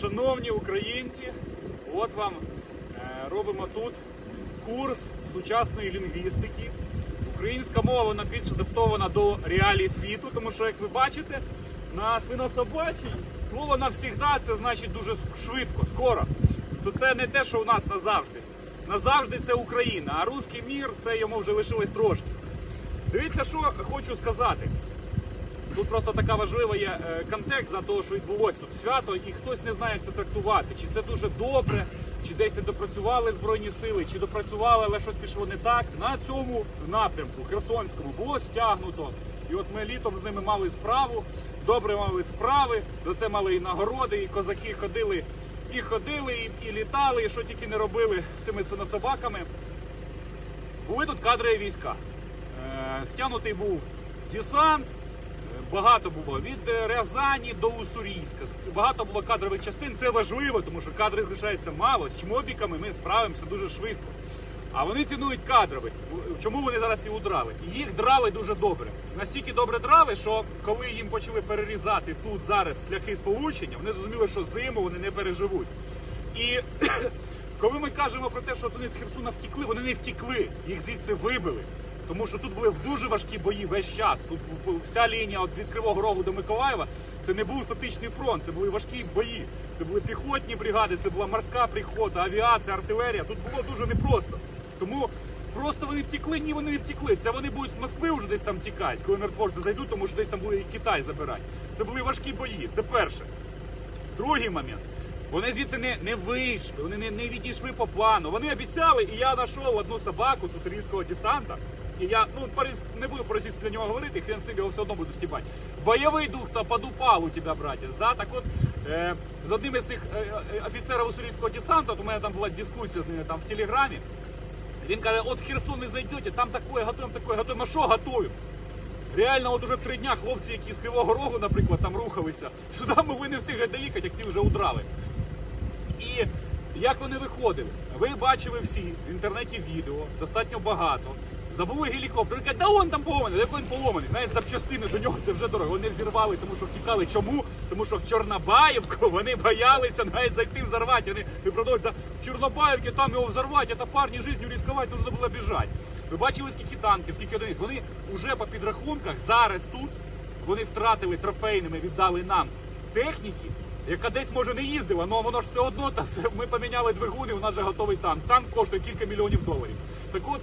шановні українці, от вам е, робимо тут курс сучасної лінгвістики. Українська мова вона більш адаптована до реалій світу, тому що, як ви бачите, на свинособачій слово навсігда це значить дуже швидко, скоро. То це не те, що у нас назавжди. Назавжди це Україна, а руський мір це йому вже лишилось трошки. Дивіться, що хочу сказати. Тут просто така важлива є е, контекст за того, що відбулося тут свято, і хтось не знає, як це трактувати. Чи це дуже добре, чи десь не допрацювали збройні сили, чи допрацювали, але щось пішло не так. На цьому напрямку Херсонському було стягнуто. І от ми літом з ними мали справу, добре мали справи. За це мали і нагороди, і козаки ходили, і ходили, і, і літали, і що тільки не робили з цими свинособаками. Були тут кадрові війська. Е, Стягнутий був десант. Багато було від е, Рязані до Уссурійська. Багато було кадрових частин. Це важливо, тому що кадрів лишається мало. З чмобіками ми справимося дуже швидко. А вони цінують кадрових. Чому вони зараз і удрали? Їх драли дуже добре. Настільки добре драли, що коли їм почали перерізати тут зараз шляхи сполучення, вони зрозуміли, що зиму вони не переживуть. І коли ми кажемо про те, що вони з Херсона втікли, вони не втікли, їх звідси вибили. Тому що тут були дуже важкі бої весь час. Тут вся лінія від Кривого Рогу до Миколаєва це не був статичний фронт, це були важкі бої. Це були піхотні бригади, це була морська піхота, авіація, артилерія. Тут було дуже непросто. Тому просто вони втекли, ні, вони не втекли. Це вони будуть з Москви вже десь там тікати, коли миротворці зайдуть, тому що десь там буде і Китай забирати. Це були важкі бої. Це перше. Другий момент. Вони звідси не, не вийшли, вони не, не відійшли по плану. Вони обіцяли, і я знайшов одну собаку з уссурійського десанта. І я ну не буду по-російськи для нього говорити, хрен з ним його все одно буду стібати. Бойовий дух та подупав у тебе, братець. Да? Так от е, з одним із цих е, е, офіцерів уссурійського десанту, у мене там була дискусія з ними там в телеграмі. Він каже, от в Херсон не зайдете, там такое, готуємо, такое, готуємо. А що готуємо? Реально, от уже три дня хлопці, які з Кривого Рогу, наприклад, там рухалися, сюди ми не встигли доїхати, як ті вже удрали. І як вони виходили? Ви бачили всі в інтернеті відео, достатньо багато. Забули гелікоптер. Каже, да он там поломаний, як він поломаний. Навіть запчастини до нього це вже дорого. Вони взірвали, тому що втікали. Чому? Тому що в Чорнобаївку вони боялися навіть зайти взорвати. Вони виправдовують, да, в Чорнобаївці там його взорвати, це парні життю ризикувати, нужно було біжати. Ви бачили, скільки танків, скільки одиниць. Вони вже по підрахунках зараз тут вони втратили трофейними, віддали нам техніки, яка десь може не їздила, але воно ж все одно та все. Ми поміняли двигуни, у нас вже готовий танк. Танк коштує кілька мільйонів доларів. Так от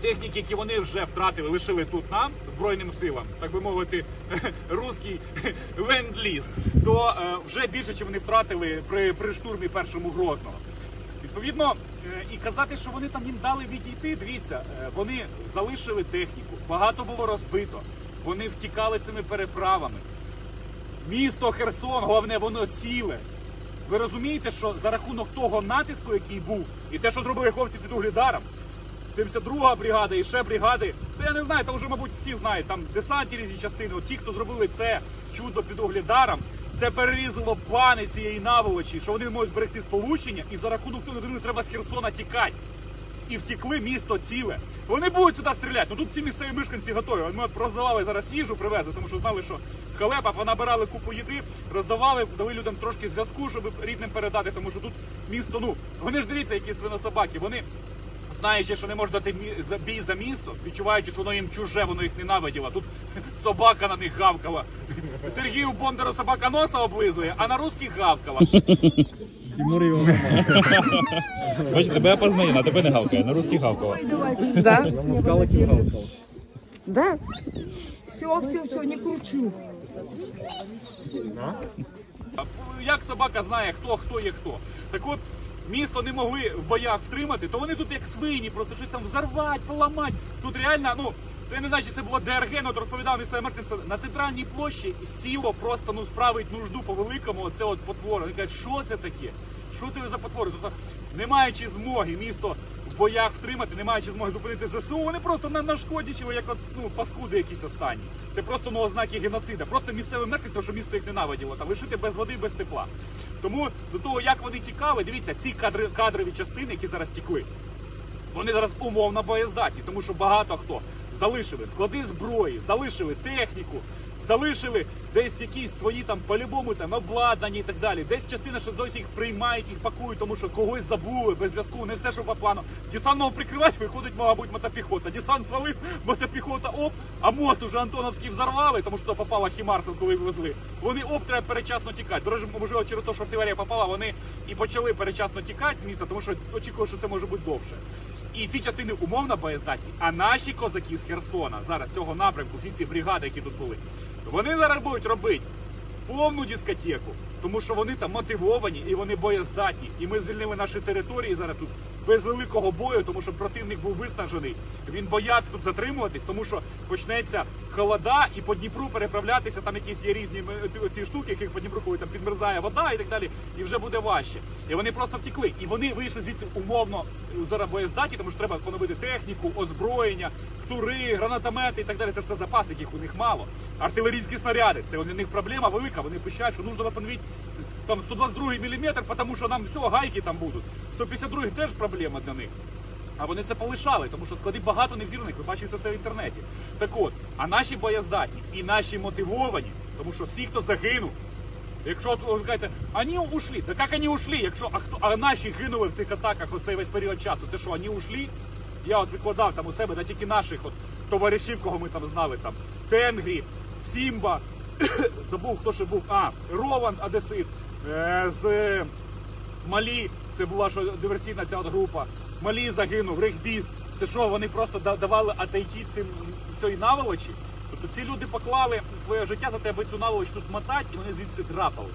техніки, які вони вже втратили, лишили тут нам, Збройним силам, так би мовити, руський ленд-ліз, то е, вже більше, ніж вони втратили при, при штурмі першому Грозного. Відповідно, е, і казати, що вони там їм дали відійти, дивіться, е, вони залишили техніку, багато було розбито, вони втікали цими переправами. Місто Херсон, головне, воно ціле. Ви розумієте, що за рахунок того натиску, який був, і те, що зробили хлопці під Углідаром, 72 бригада і ще бригади, то я не знаю, то вже, мабуть, всі знають, там десантні різні частини, от ті, хто зробили це чудо під Углідаром, це перерізало плани цієї наволочі, що вони можуть зберегти сполучення, і за рахунок того людини треба з Херсона тікати. І втекли місто ціле. Вони будуть сюди стріляти. Ну тут всі місцеві мешканці готові. Ми от роздавали зараз їжу, привезли, тому що знали, що халепа, понабирали купу їди, роздавали, дали людям трошки зв'язку, щоб рідним передати, тому що тут місто, ну вони ж дивіться, які свинособаки. Вони знаючи, що не можуть дати за бій за місто, відчуваючи, що воно їм чуже, воно їх ненавиділо. Тут собака на них гавкала. Сергію Бондару собака носа облизує, а на русських гавкала. Тимур його Бачите, тебе я познаю, на тебе не гавкає, на русських гавкала. Да? на москаликів гавкав. Да. Все, все, все, не кручу. Як собака знає, хто хто є хто. Так от місто не могли в боях втримати, то вони тут як свині, просто щось там взорвати, поламати. Тут реально, ну. Це не наче це було ДРГ, ну от розповідав місцевий мешканець, на центральній площі сіло просто ну справить нужду по великому, оце от потвора. Вони кажуть, що це таке? Що це за потвори? Тобто, не маючи змоги місто в боях втримати, не маючи змоги зупинити ЗСУ, вони просто на нашкодячили, як от, ну, паскуди якісь останні. Це просто ну, ознаки геноцида. Просто місцеве мешканство, що місто їх ненавиділо, та лишити без води, без тепла. Тому до того, як вони тікали, дивіться, ці кадри, кадрові частини, які зараз тікли, вони зараз умовно боєздатні, тому що багато хто залишили склади зброї, залишили техніку, залишили десь якісь свої там по-любому там обладнані і так далі. Десь частина що досі їх приймають, їх пакують, тому що когось забули без зв'язку, не все, що по плану. Десант мав прикривати, виходить, мабуть, мотопіхота. Десант свалив, мотопіхота оп, а мост уже Антоновський взорвали, тому що попала Хімарсом, коли везли. Вони оп, треба перечасно тікати. До речі, можливо, через те, що артилерія попала, вони і почали перечасно тікати з міста, тому що очікували, що це може бути довше. І ці частини умовно боєздатні. А наші козаки з Херсона, зараз цього напрямку, всі ці бригади, які тут були, вони зараз будуть робити повну дискотеку, тому що вони там мотивовані і вони боєздатні. І ми звільнили наші території зараз тут без великого бою, тому що противник був виснажений. Він боявся тут затримуватись, тому що почнеться холода, і по Дніпру переправлятися. Там якісь є різні е, ці штуки, яких по Дніпру там підмерзає вода і так далі, і вже буде важче. І вони просто втекли. І вони вийшли звідси умовно е, зараз боєздатні, тому що треба поновити техніку, озброєння, тури, гранатомети і так далі. Це все запас, яких у них мало. Артилерійські снаряди. Це у них проблема велика. Вони пищать, що нужно встановити там 122 мм, тому що нам все, гайки там будуть. 152 теж проблема для них. А вони це полишали, тому що склади багато невзірних, ви бачите все в інтернеті. Так от, а наші боєздатні і наші мотивовані, тому що всі, хто загинув, якщо ви кажете, вони ушли, да як вони ушли? Якщо а хто а наші гинули в цих атаках оцей весь період часу, це що, вони ушли? Я от викладав там у себе, да тільки наших от товаришів, кого ми там знали, там Тенгрі, Сімба, забув, хто ще був. А, Рован Одесит, е, з Малі, це була що диверсійна ця от група. Малі загинув, Рехбіс. Це що, вони просто да- давали атайті цим цієї наволочі? Тобто ці люди поклали своє життя за те, аби цю наволоч тут мотати, і вони звідси драпали.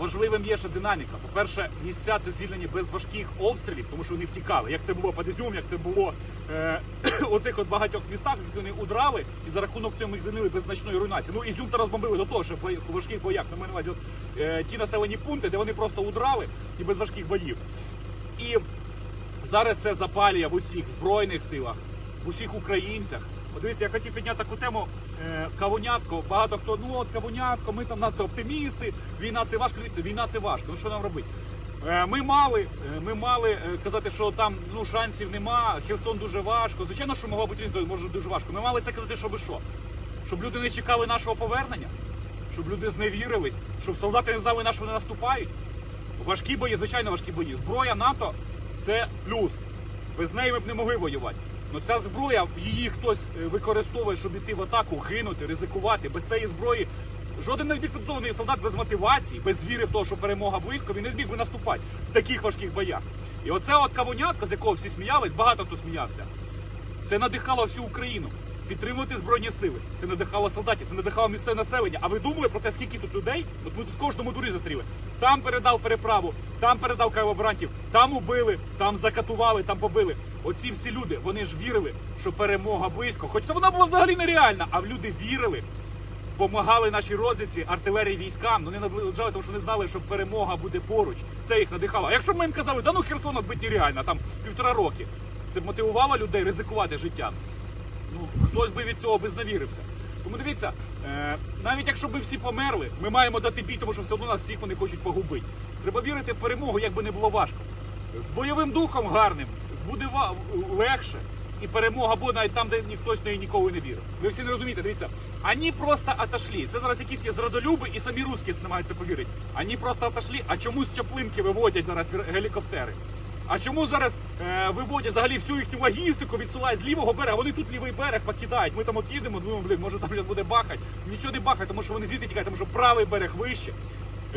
Важливим є ще динаміка. По-перше, місця це звільнені без важких обстрілів, тому що вони втікали. Як це було під як це було е, у цих от багатьох містах, які вони удрали, і за рахунок цього їх звільнили без значної руйнації. Ну Ізюм то розбомбили до того, що в важких боях на мене е, ті населені пункти, де вони просто удрали і без важких боїв. І зараз це запалює в усіх збройних силах, в усіх українцях. Подивіться, я хотів підняти таку тему е, кавунятко. Багато хто, ну от кавунятко, ми там надто оптимісти. Війна це важко. Дивіться, війна це важко. Ну що нам робити? Е, Ми мали, е, ми мали е, казати, що там ну шансів нема, Херсон дуже важко. Звичайно, що могло бути може дуже важко. Ми мали це казати, щоб що? Щоб люди не чекали нашого повернення, щоб люди зневірились, щоб солдати не знали, на що вони наступають. Важкі бої, звичайно, важкі бої. Зброя НАТО це плюс. Без неї ми б не могли воювати. Ну ця зброя, її хтось е, використовує, щоб йти в атаку, гинути, ризикувати. Без цієї зброї жоден найбільш солдат без мотивації, без віри в те, що перемога близько, він не зміг би наступати в таких важких боях. І оце от кавунятка, з якого всі сміялись, багато хто сміявся. Це надихало всю Україну. Підтримувати збройні сили. Це надихало солдатів, це надихало місцеве населення. А ви думали про те, скільки тут людей? От ми тут в кожному дворі зустріли. Там передав переправу, там передав колаборантів, там убили, там закатували, там побили. Оці всі люди, вони ж вірили, що перемога близько. Хоч це вона була взагалі нереальна, а люди вірили. Помагали нашій розвідці, артилерії військам, не наближали, тому що не знали, що перемога буде поруч. Це їх надихало. А якщо б ми їм казали, да ну Херсон відбити нереально, там півтора роки. Це б мотивувало людей ризикувати життям ну, хтось би від цього би зневірився. Тому дивіться, е, навіть якщо би всі померли, ми маємо дати бій, тому що все одно нас всіх вони хочуть погубити. Треба вірити в перемогу, як би не було важко. З бойовим духом гарним буде ва- легше. І перемога буде навіть там, де ніхто з неї ніколи не вірив. Ви всі не розумієте, дивіться, ані просто отошли. Це зараз якісь є зрадолюби, і самі русські намагаються повірити. Ані просто отошли, а чомусь Чаплинки виводять зараз гелікоптери. А чому зараз е, виводять взагалі всю їхню логістику, відсилають з лівого берега? Вони тут лівий берег покидають. Ми там от їдемо, думаємо, блін, може там буде бахать. Нічого не бахать, тому що вони звідти тікають, тому що правий берег вище,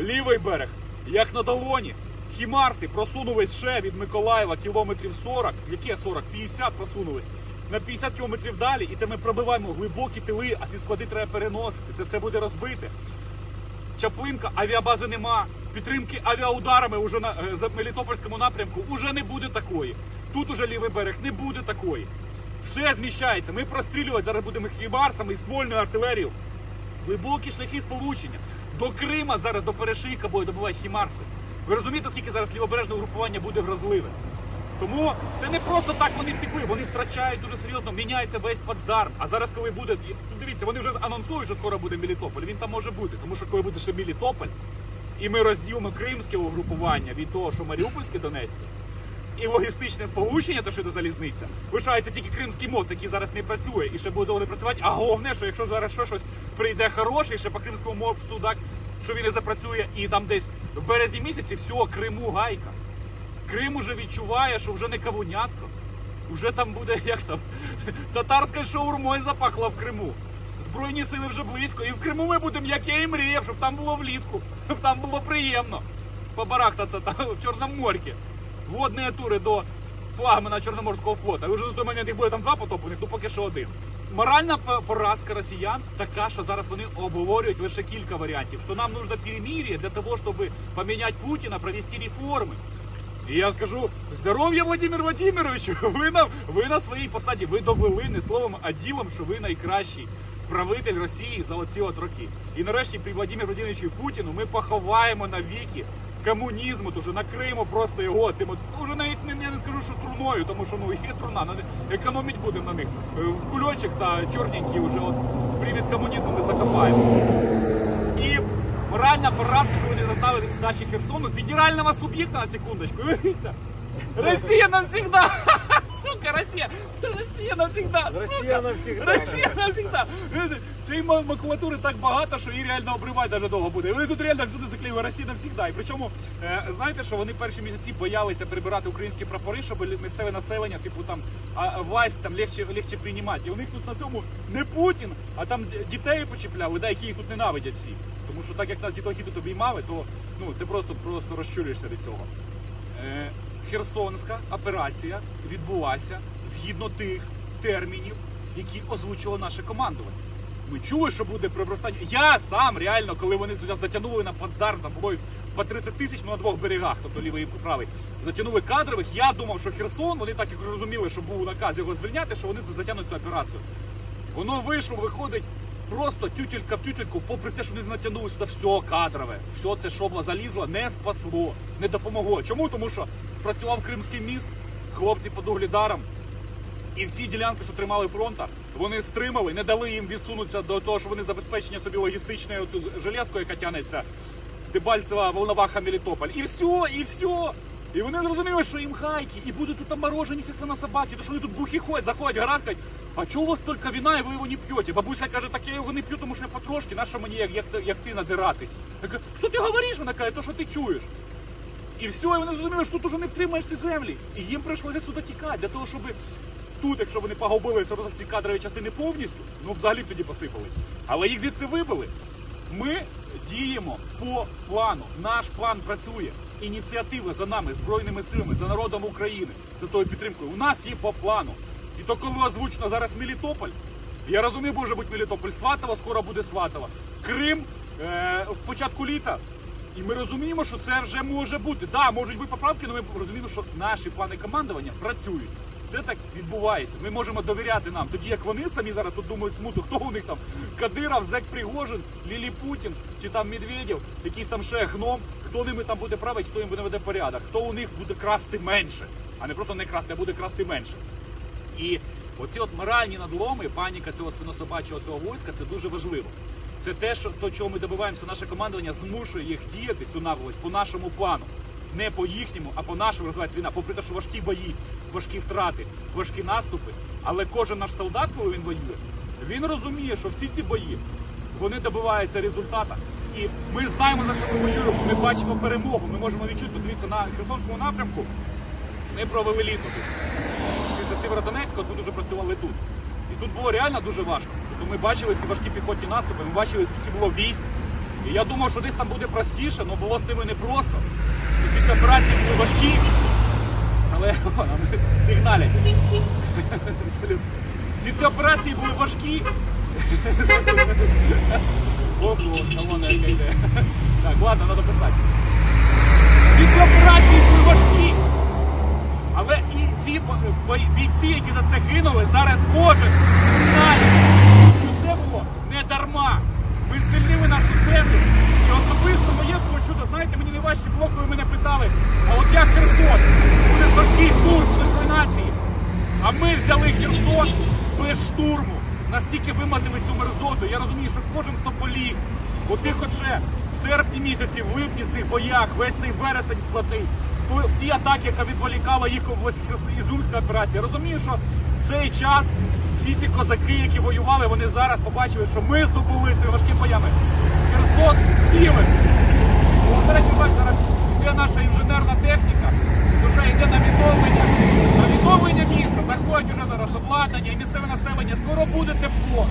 лівий берег, як на долоні. Хімарси просунулись ще від Миколаєва кілометрів 40, яке 40? 50 просунулись. На 50 кілометрів далі, і те ми пробиваємо глибокі тили, а ці склади треба переносити. Це все буде розбите. Чаплинка, авіабази нема. Підтримки авіаударами уже на е, за Мелітопольському напрямку уже не буде такої. Тут уже лівий берег не буде такої. Все зміщається. Ми прострілювати зараз будемо хімарсами і ствольною артилерією. Глибокі шляхи сполучення. До Крима зараз до перешийка буде добувати хімарси. Ви розумієте, скільки зараз лівобережне угрупування буде вразливе? Тому це не просто так вони втекли, вони втрачають дуже серйозно, міняється весь плацдарм. А зараз, коли буде, ну, дивіться, вони вже анонсують, що скоро буде Мелітополь. Він там може бути, тому що коли буде ще Мелітополь, і ми розділимо кримське угрупування від того, що Маріупольське, Донецьке, і логістичне сполучення, то що до залізниця, лишається тільки кримський мод, який зараз не працює і ще буде довго не працювати. А головне, що якщо зараз що щось прийде хороший, ще по Кримському мосту, так, що він і запрацює, і там десь в березні місяці все, Криму гайка. Крим уже відчуває, що вже не кавунятко. Уже там буде як там татарською шаурмою запахло в Криму. Збройні сили вже близько. І в Криму ми будемо, як я і мріяв, щоб там було влітку, щоб там було приємно. Побарахтатися там в Чорному морці. Водні тури до флагмана Чорноморського флота. І вже до того моменту їх буде там два потопу, у них ну поки що один. Моральна поразка росіян така, що зараз вони обговорюють лише кілька варіантів. Що нам нужно перемирие для того, щоб поміняти Путіна, провести реформи. І я кажу, здоров'я, Владимир Владимирович, ви на, ви на своїй посаді, ви довели не словом, а ділом, що ви найкращий правитель Росії за оці от роки. І нарешті при Владимиру Владимировичу Путіну ми поховаємо навіки комунізму, то вже накриємо просто його цим, от, ну, навіть не, я не скажу, що труною, тому що ну є труна, ну, не- економить будемо на них. Е, В кульочок та чорненький вже от привід комунізму ми закопаємо. І моральна поразка, коли зазнали від здачі Херсону, федерального суб'єкта на секундочку. Дивіться. Росія навсегда! Сука, Росія! Росія навсегда! Росія навсегда. Росія навсегда! Цієї макулатури так багато, що її реально обривати даже довго буде. Вони тут реально всюди заклеїли Росія навсегда. І причому, е, знаєте, що вони перші місяці боялися прибирати українські прапори, щоб місцеве населення, типу там, власть там легче, легче приймати. І у них тут на цьому не Путін, а там дітей почіпляли, да, які їх тут ненавидять всі. Тому що так як нас діточки тут обіймали, то ну, ти просто, просто розчулюєшся від цього. Херсонська операція відбулася згідно тих термінів, які озвучило наше командування. Ми чули, що буде прибростання. Я сам реально, коли вони затягнули на плацдарм, там було по 30 тисяч ну, на двох берегах, тобто лівий і правий, затягнули кадрових. Я думав, що Херсон, вони так як розуміли, що був наказ його звільняти, що вони затягнуть цю операцію. Воно вийшло, виходить просто тютелька в тютельку, попри те, що вони натягнули сюди все кадрове, все це шобло залізло, не спасло, не допомогло. Чому? Тому що працював Кримський міст, хлопці під углідаром, і всі ділянки, що тримали фронта, вони стримали, не дали їм відсунутися до того, що вони забезпечення собі логістичною оцю железку, яка тянеться, Дебальцева, Волноваха, Мелітополь. І все, і все. І вони зрозуміли, що їм хайки, і будуть тут морожені всі на собаки, тому що вони тут бухі ходять, заходять, гаранкають. А чого у вас тільки вина, і ви його не п'єте? Бабуся каже, так я його не п'ю, тому що я потрошки, на що мені, як, як, як ти надиратись? Я кажу, що ти говориш? Вона каже, то, що ти чуєш. І все, і вони зрозуміли, що тут уже не втримають ці землі. І їм прийшлося сюди тікати, для того, щоб тут, якщо вони погубили ці кадрові частини повністю, ну взагалі б тоді посипались. Але їх звідси вибили. Ми діємо по плану. Наш план працює. Ініціатива за нами, збройними силами, за народом України, за тою підтримкою. У нас є по плану. І то, коли озвучено зараз Мелітополь, я розумію, може бути Мелітополь Сватово, скоро буде Сватово. Крим е, в початку літа. І ми розуміємо, що це вже може бути. Так, можуть бути поправки, але ми розуміємо, що наші плани командування працюють. Це так відбувається. Ми можемо довіряти нам. Тоді як вони самі зараз тут думають смуту, хто у них там Кадиров, Зек Пригожин, Лілі Путін, чи там Медведєв, якийсь там ще гном, хто ними там буде правити, хто їм буде веде порядок, хто у них буде красти менше, а не просто не красти, а буде красти менше. І оці от моральні надломи, паніка цього свинособачого цього війська, це дуже важливо. Це те, що то, чого ми добиваємося, наше командування змушує їх діяти цю наволоч по нашому плану. Не по їхньому, а по нашому розвивається війна. Попри те, що важкі бої, важкі втрати, важкі наступи. Але кожен наш солдат, коли він воює, він розуміє, що всі ці бої вони добиваються результата. І ми знаємо, за що ми воюємо. Ми бачимо перемогу. Ми можемо відчути, подивіться на Херсонському напрямку. Ми провели літо Сєвєродонецька тут вже працювали тут. І тут було реально дуже важко. Тобто ми бачили ці важкі піхотні наступи, ми бачили, скільки було військ. І я думав, що десь там буде простіше, але було з ними непросто. Ці операції були важкі, але сигналять. Всі ці операції були важкі. Ого, колона яка йде. Так, ладно, треба писати. Бійці, які за це гинули, зараз кожен знає, що це було не дарма. Ми звільнили нашу землю. І особисто моє було чудо, знаєте, мені найважче було, коли мене питали, а от як Херсон? Буде важкий штурм, буде руйнації. А ми взяли Херсон без штурму. Настільки вимотили цю мерзоту. Я розумію, що кожен, хто поліг, у тих от в серпні місяці, в липні цих боях, весь цей вересень складний, ту- в цій атакі, яка відволікала їх Ізумська операція. Розумію, що в цей час всі ці козаки, які воювали, вони зараз побачили, що ми здобули цими важкими боями. Херсон цілий. До речі, бачите, зараз йде наша інженерна техніка, вже йде на відновлення. На відновлення міста заходять вже зараз обладнання і місцеве населення. Скоро буде тепло.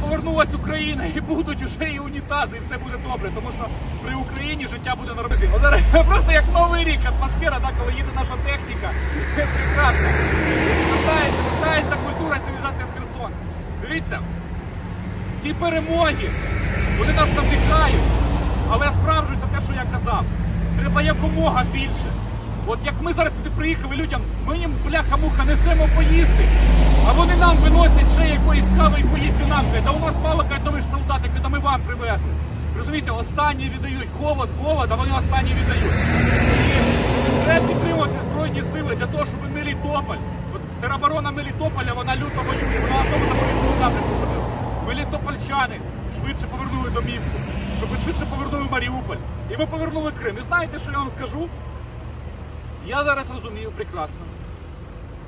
Повернулась Україна, і будуть вже і унітази, і все буде добре, тому що при Україні життя буде нормально. Зараз просто як новий рік, атмосфера, так, коли їде наша техніка. Це прекрасно. Вертається, вертається культура, цивілізація в Херсон. Дивіться, ці перемоги, вони нас надихають, але справжуються те, що я казав. Треба якомога більше. От як ми зараз сюди приїхали людям, ми їм бляха-муха несемо поїсти, а вони нам виносять ще якоїсь кави і поїсти нам. Та у нас мало кажуть, ж солдати, «Та ми вам привезли. Розумієте, останні віддають холод, голод, а вони останні віддають. І треба підтримувати Збройні сили для того, щоб Мелітополь, от тероборона Мелітополя, вона люто воює, вона запорізькому напрямку, щоб Мелітопольчани швидше повернули домівку, щоб швидше повернули Маріуполь. І ми повернули Крим. І знаєте, що я вам скажу? Я зараз розумію прекрасно.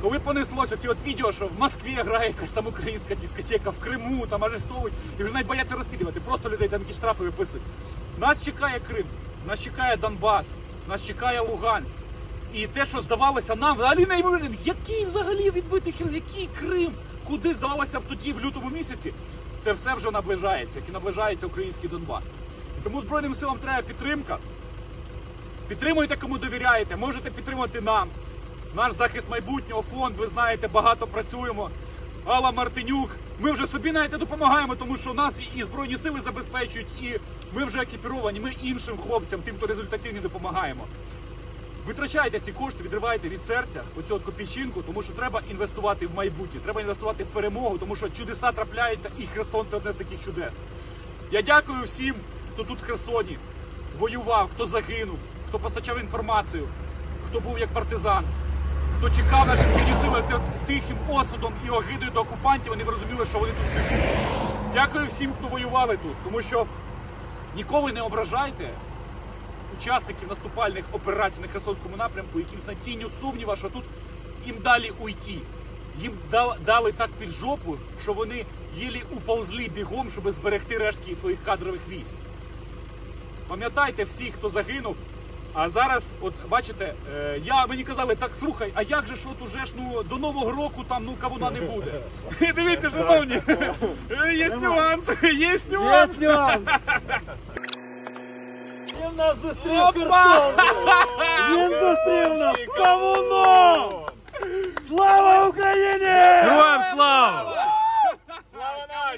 Коли понеслося ці от відео, що в Москві грає якась там українська дискотека, в Криму там арештовують, і вже навіть бояться розстрілювати, просто людей там якісь штрафи виписують. Нас чекає Крим, нас чекає Донбас, нас чекає Луганськ. І те, що здавалося нам, взагалі неймовірним, який взагалі відбитий Крим, який Крим, куди здавалося б тоді, в лютому місяці, це все вже наближається, як і наближається український Донбас. Тому Збройним силам треба підтримка. Підтримуйте, кому довіряєте, можете підтримати нам. Наш захист майбутнього фонд, ви знаєте, багато працюємо. Алла Мартинюк. Ми вже собі навіть допомагаємо, тому що нас і- і Збройні сили забезпечують, і ми вже екіпіровані, ми іншим хлопцям, тим, хто результативні, допомагаємо. Витрачайте ці кошти, відривайте від серця оцю от копійчинку, тому що треба інвестувати в майбутнє, треба інвестувати в перемогу, тому що чудеса трапляються, і Херсон це одне з таких чудес. Я дякую всім, хто тут в Херсоні воював, хто загинув, хто постачав інформацію, хто був як партизан, хто чекав наші збройні сили це тихим осудом і огидою до окупантів, вони розуміли, що вони тут. Дякую всім, хто воювали тут, тому що ніколи не ображайте учасників наступальних операцій на Херсонському напрямку, яким на тінню сумніва, що тут їм далі уйти. Їм дали так під жопу, що вони єлі уползли бігом, щоб зберегти рештки своїх кадрових військ. Пам'ятайте всіх, хто загинув. А зараз, от бачите, е, я мені казали, так слухай, а як же ж от уже ж ну до нового року там ну кавуна не буде. Дивіться, шановні, е, є нюанс, є нюанс. Він нас зустрів Херсон! Він зустрів нас з кавуном! Слава Україні! Героям слава!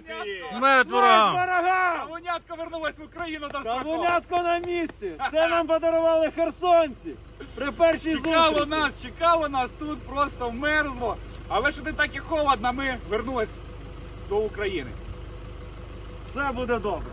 Слава! Смерть ворогам! Ворогам! Кавунятко вернулась в Україну до Кавунятко на місці! Це нам подарували херсонці! При першій Чекало зустрічі! нас, чекало нас тут просто мерзло. Але що ти так і холодно, ми вернулись до України. Все буде добре!